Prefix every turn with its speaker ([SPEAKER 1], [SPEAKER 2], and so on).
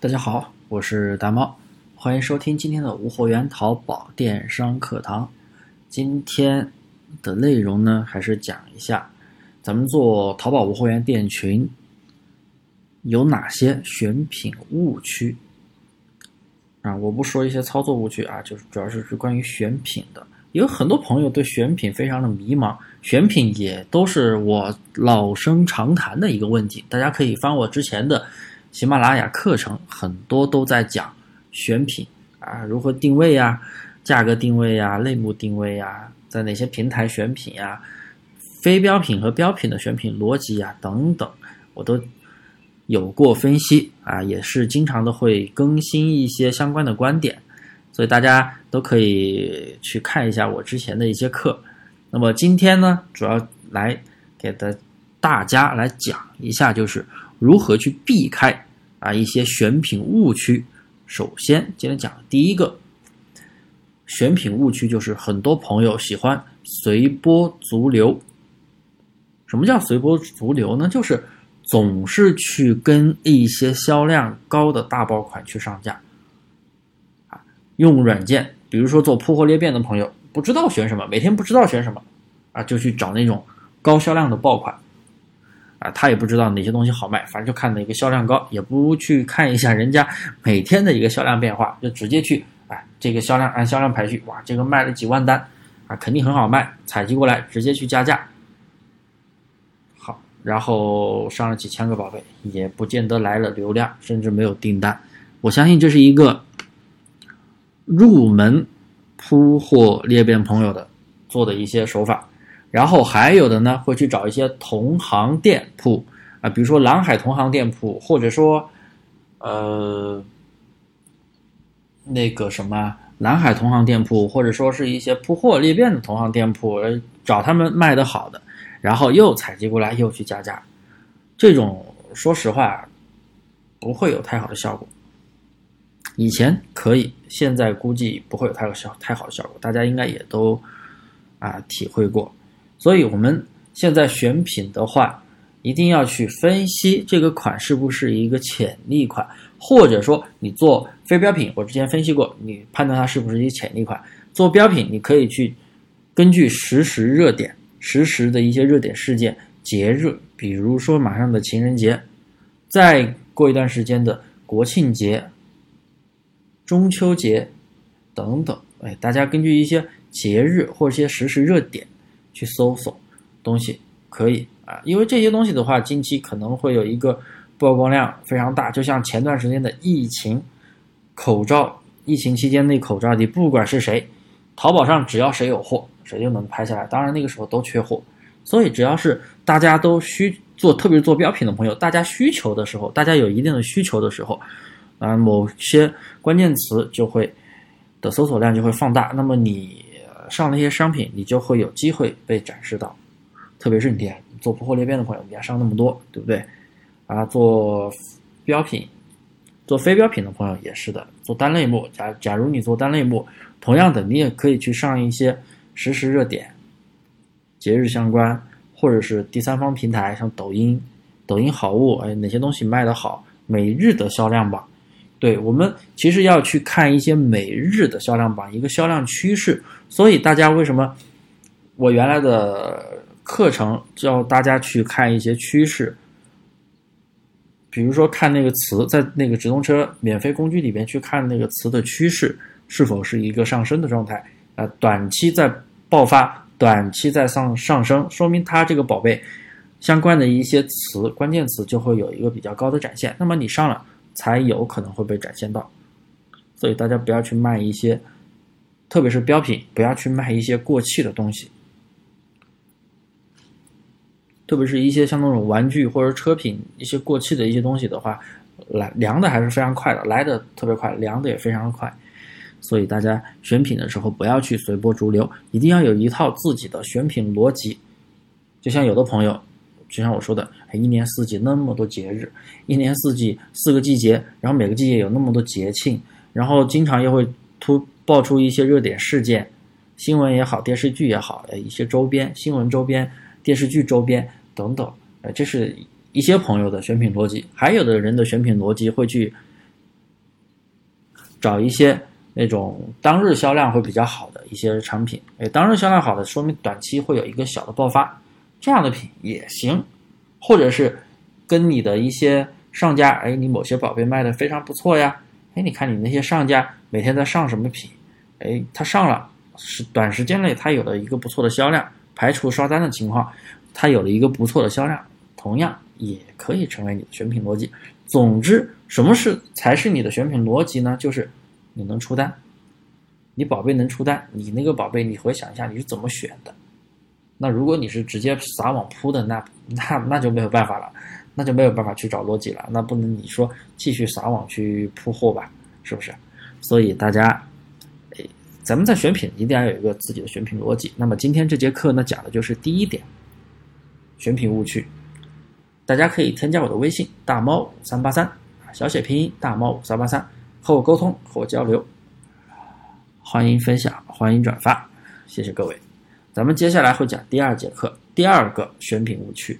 [SPEAKER 1] 大家好，我是大猫，欢迎收听今天的无货源淘宝电商课堂。今天的内容呢，还是讲一下咱们做淘宝无货源店群有哪些选品误区啊？我不说一些操作误区啊，就是主要是是关于选品的。有很多朋友对选品非常的迷茫，选品也都是我老生常谈的一个问题。大家可以翻我之前的喜马拉雅课程，很多都在讲选品啊，如何定位呀，价格定位呀，类目定位呀，在哪些平台选品呀，非标品和标品的选品逻辑呀等等，我都有过分析啊，也是经常的会更新一些相关的观点。所以大家都可以去看一下我之前的一些课。那么今天呢，主要来给的大家来讲一下，就是如何去避开啊一些选品误区。首先，今天讲第一个选品误区，就是很多朋友喜欢随波逐流。什么叫随波逐流呢？就是总是去跟一些销量高的大爆款去上架。啊用软件，比如说做铺货裂变的朋友，不知道选什么，每天不知道选什么，啊，就去找那种高销量的爆款，啊，他也不知道哪些东西好卖，反正就看哪个销量高，也不去看一下人家每天的一个销量变化，就直接去，哎，这个销量按销量排序，哇，这个卖了几万单，啊，肯定很好卖，采集过来直接去加价，好，然后上了几千个宝贝，也不见得来了流量，甚至没有订单，我相信这是一个。入门铺货裂变朋友的做的一些手法，然后还有的呢会去找一些同行店铺啊，比如说蓝海同行店铺，或者说呃那个什么蓝海同行店铺，或者说是一些铺货裂变的同行店铺，找他们卖的好的，然后又采集过来又去加价，这种说实话不会有太好的效果。以前可以，现在估计不会有太有效太好的效果，大家应该也都啊体会过。所以我们现在选品的话，一定要去分析这个款是不是一个潜力款，或者说你做非标品，我之前分析过，你判断它是不是一个潜力款。做标品，你可以去根据实时热点、实时的一些热点事件、节日，比如说马上的情人节，再过一段时间的国庆节。中秋节等等，哎，大家根据一些节日或者一些实时热点去搜索东西，可以啊，因为这些东西的话，近期可能会有一个曝光量非常大，就像前段时间的疫情口罩，疫情期间那口罩，你不管是谁，淘宝上只要谁有货，谁就能拍下来。当然那个时候都缺货，所以只要是大家都需做，特别是做标品的朋友，大家需求的时候，大家有一定的需求的时候。啊，某些关键词就会的搜索量就会放大，那么你上那些商品，你就会有机会被展示到。特别是你做铺货裂变的朋友，你要上那么多，对不对？啊，做标品、做非标品的朋友也是的。做单类目，假假如你做单类目，同样的，你也可以去上一些实时热点、节日相关，或者是第三方平台，像抖音、抖音好物，哎，哪些东西卖得好？每日的销量榜。对我们其实要去看一些每日的销量榜，一个销量趋势。所以大家为什么我原来的课程教大家去看一些趋势？比如说看那个词，在那个直通车免费工具里边去看那个词的趋势是否是一个上升的状态啊？短期在爆发，短期在上上升，说明它这个宝贝相关的一些词关键词就会有一个比较高的展现。那么你上了。才有可能会被展现到，所以大家不要去卖一些，特别是标品，不要去卖一些过气的东西，特别是一些像那种玩具或者车品一些过气的一些东西的话，来凉的还是非常快的，来的特别快，凉的也非常快，所以大家选品的时候不要去随波逐流，一定要有一套自己的选品逻辑，就像有的朋友。就像我说的，一年四季那么多节日，一年四季四个季节，然后每个季节有那么多节庆，然后经常又会突爆出一些热点事件，新闻也好，电视剧也好，呃，一些周边新闻周边、电视剧周边等等，呃，这是一些朋友的选品逻辑，还有的人的选品逻辑会去找一些那种当日销量会比较好的一些产品，哎，当日销量好的，说明短期会有一个小的爆发，这样的品也行，或者是跟你的一些上家，哎，你某些宝贝卖的非常不错呀，哎，你看你那些上家每天在上什么品，哎，他上了，是短时间内他有了一个不错的销量，排除刷单的情况，他有了一个不错的销量，同样也可以成为你的选品逻辑。总之，什么是才是你的选品逻辑呢？就是你能出单，你宝贝能出单，你那个宝贝，你回想一下你是怎么选的。那如果你是直接撒网铺的，那那那就没有办法了，那就没有办法去找逻辑了。那不能你说继续撒网去铺货吧，是不是？所以大家，哎，咱们在选品一定要有一个自己的选品逻辑。那么今天这节课呢，讲的就是第一点，选品误区。大家可以添加我的微信大猫五三八三小写拼音大猫五三八三和我沟通和我交流，欢迎分享，欢迎转发，谢谢各位。咱们接下来会讲第二节课，第二个选品误区。